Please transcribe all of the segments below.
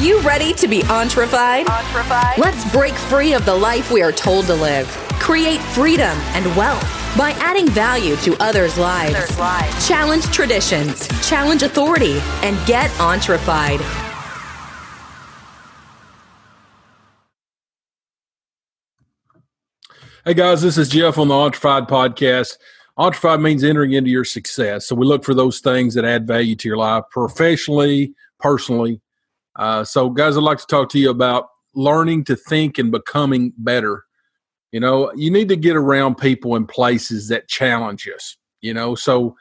you ready to be entrefied? Let's break free of the life we are told to live. Create freedom and wealth by adding value to others' lives. Others' lives. Challenge traditions, challenge authority, and get entrefied. Hey guys, this is Jeff on the Entrefied podcast. Entrefied means entering into your success. So we look for those things that add value to your life professionally, personally. Uh, so, guys, I'd like to talk to you about learning to think and becoming better. You know, you need to get around people and places that challenge us. You know, so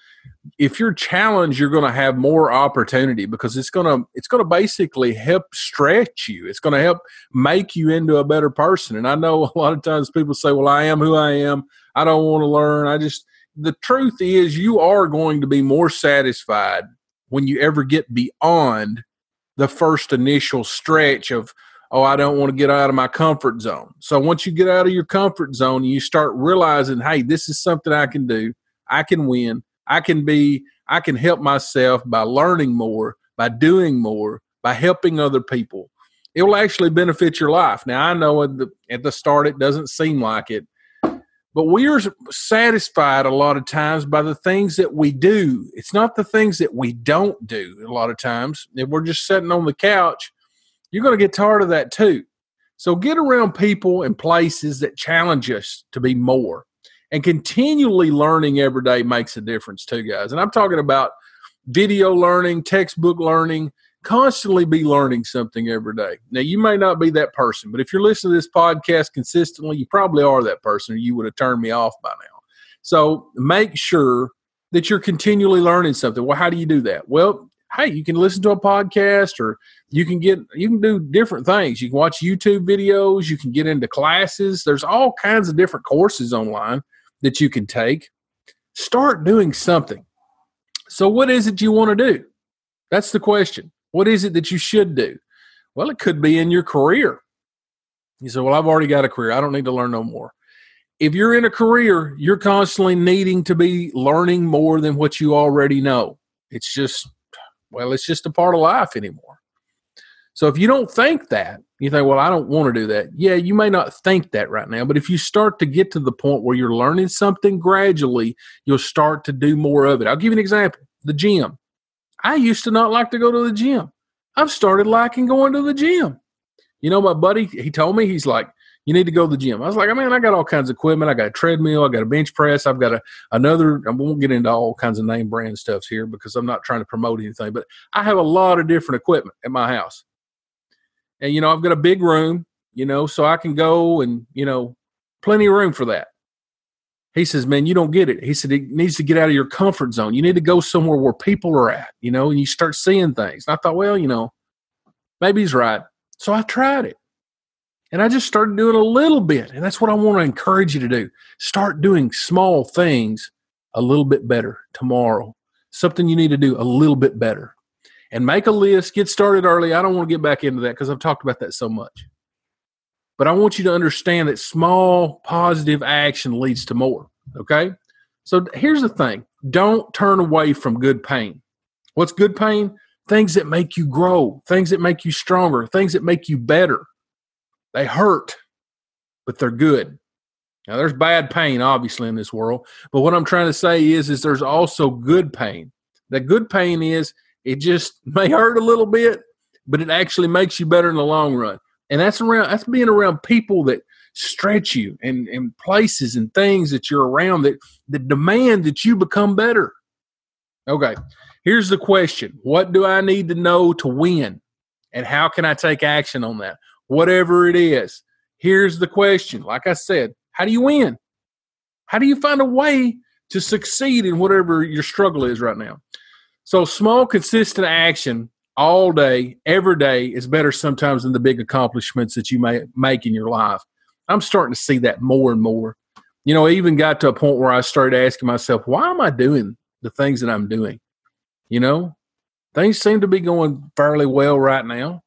if you're challenged, you're going to have more opportunity because it's going to it's going to basically help stretch you. It's going to help make you into a better person. And I know a lot of times people say, "Well, I am who I am. I don't want to learn." I just the truth is you are going to be more satisfied when you ever get beyond the first initial stretch of oh i don't want to get out of my comfort zone. So once you get out of your comfort zone you start realizing hey this is something i can do. I can win. I can be i can help myself by learning more by doing more by helping other people. It will actually benefit your life. Now i know at the, at the start it doesn't seem like it but we are satisfied a lot of times by the things that we do. It's not the things that we don't do a lot of times. If we're just sitting on the couch, you're going to get tired of that too. So get around people and places that challenge us to be more. And continually learning every day makes a difference too, guys. And I'm talking about video learning, textbook learning, constantly be learning something every day. Now, you may not be that person, but if you're listening to this podcast consistently, you probably are that person, or you would have turned me off by now. So make sure that you're continually learning something. Well, how do you do that? Well, hey, you can listen to a podcast or you can get you can do different things. You can watch YouTube videos, you can get into classes. There's all kinds of different courses online that you can take. Start doing something. So what is it you want to do? That's the question. What is it that you should do? Well, it could be in your career. You say, Well, I've already got a career. I don't need to learn no more. If you're in a career, you're constantly needing to be learning more than what you already know. It's just, well, it's just a part of life anymore. So if you don't think that, you think, well, I don't want to do that. Yeah, you may not think that right now, but if you start to get to the point where you're learning something gradually, you'll start to do more of it. I'll give you an example the gym. I used to not like to go to the gym. I've started liking going to the gym. You know, my buddy, he told me, he's like, you need to go to the gym. I was like, I mean, I got all kinds of equipment. I got a treadmill. I got a bench press. I've got a, another, I won't get into all kinds of name brand stuffs here because I'm not trying to promote anything, but I have a lot of different equipment at my house. And, you know, I've got a big room, you know, so I can go and, you know, plenty of room for that. He says, Man, you don't get it. He said, It needs to get out of your comfort zone. You need to go somewhere where people are at, you know, and you start seeing things. And I thought, Well, you know, maybe he's right. So I tried it. And I just started doing a little bit. And that's what I want to encourage you to do. Start doing small things a little bit better tomorrow. Something you need to do a little bit better. And make a list, get started early. I don't want to get back into that because I've talked about that so much. But I want you to understand that small positive action leads to more. Okay. So here's the thing don't turn away from good pain. What's good pain? Things that make you grow, things that make you stronger, things that make you better. They hurt, but they're good. Now there's bad pain obviously in this world, but what I'm trying to say is is there's also good pain. The good pain is it just may hurt a little bit, but it actually makes you better in the long run and that's around that's being around people that stretch you and, and places and things that you're around that that demand that you become better. Okay here's the question. What do i need to know to win? And how can i take action on that? Whatever it is here's the question. Like i said how do you win? How do you find a way to succeed in whatever your struggle is right now? So small consistent action all day, every day is better sometimes than the big accomplishments that you may make in your life. I'm starting to see that more and more. You know, I even got to a point where I started asking myself, why am I doing the things that I'm doing? You know, things seem to be going fairly well right now.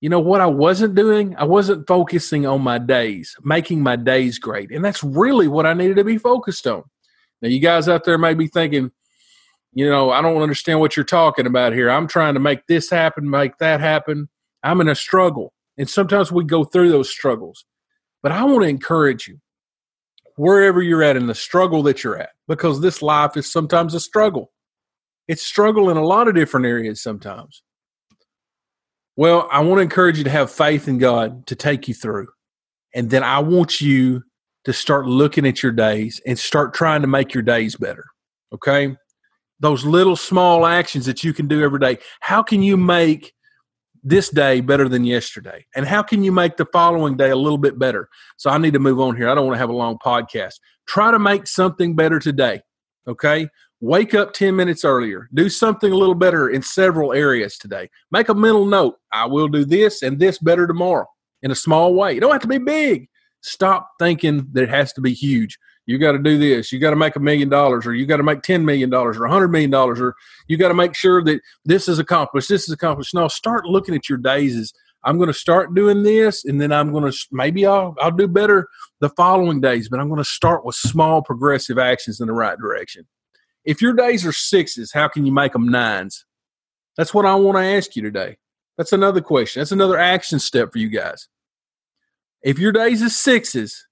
You know what I wasn't doing? I wasn't focusing on my days, making my days great. And that's really what I needed to be focused on. Now, you guys out there may be thinking, you know, I don't understand what you're talking about here. I'm trying to make this happen, make that happen. I'm in a struggle. And sometimes we go through those struggles. But I want to encourage you, wherever you're at in the struggle that you're at, because this life is sometimes a struggle. It's struggle in a lot of different areas sometimes. Well, I want to encourage you to have faith in God to take you through. And then I want you to start looking at your days and start trying to make your days better. Okay? Those little small actions that you can do every day. How can you make this day better than yesterday? And how can you make the following day a little bit better? So I need to move on here. I don't want to have a long podcast. Try to make something better today. Okay? Wake up 10 minutes earlier. Do something a little better in several areas today. Make a mental note. I will do this and this better tomorrow in a small way. You don't have to be big. Stop thinking that it has to be huge. You got to do this. You got to make a million dollars, or you got to make $10 million, or $100 million, or you got to make sure that this is accomplished, this is accomplished. now start looking at your days as I'm going to start doing this, and then I'm going to maybe I'll, I'll do better the following days, but I'm going to start with small progressive actions in the right direction. If your days are sixes, how can you make them nines? That's what I want to ask you today. That's another question. That's another action step for you guys. If your days is sixes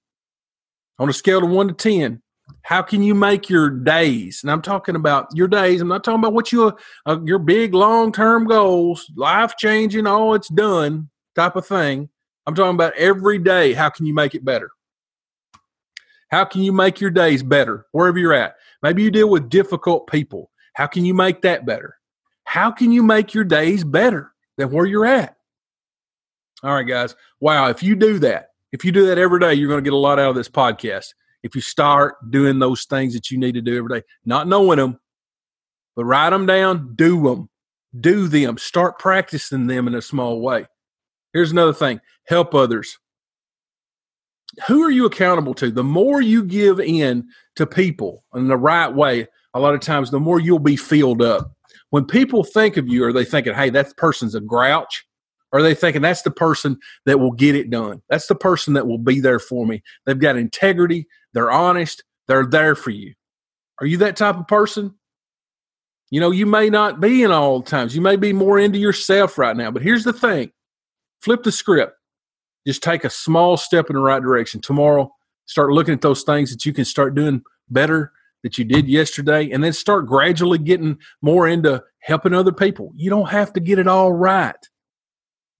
on a scale of one to 10, how can you make your days? And I'm talking about your days. I'm not talking about what you, uh, your big long term goals, life changing, all it's done type of thing. I'm talking about every day. How can you make it better? How can you make your days better wherever you're at? Maybe you deal with difficult people. How can you make that better? How can you make your days better than where you're at? All right, guys. Wow. If you do that, if you do that every day, you're going to get a lot out of this podcast. If you start doing those things that you need to do every day, not knowing them, but write them down, do them, do them, start practicing them in a small way. Here's another thing help others who are you accountable to? The more you give in to people in the right way, a lot of times, the more you'll be filled up. When people think of you, are they thinking, hey, that person's a grouch? Are they thinking that's the person that will get it done? That's the person that will be there for me. They've got integrity, they're honest, they're there for you. Are you that type of person? You know, you may not be in all times. You may be more into yourself right now. But here's the thing flip the script just take a small step in the right direction. Tomorrow, start looking at those things that you can start doing better that you did yesterday, and then start gradually getting more into helping other people. You don't have to get it all right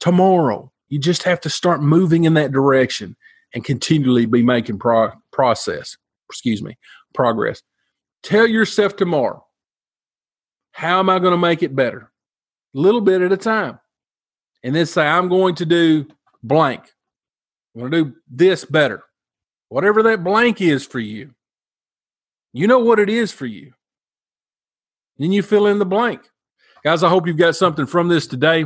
tomorrow. You just have to start moving in that direction and continually be making pro- process. Excuse me, progress. Tell yourself tomorrow, how am I going to make it better? A little bit at a time. And then say, I'm going to do blank. I'm going to do this better. Whatever that blank is for you, you know what it is for you. Then you fill in the blank. Guys, I hope you've got something from this today.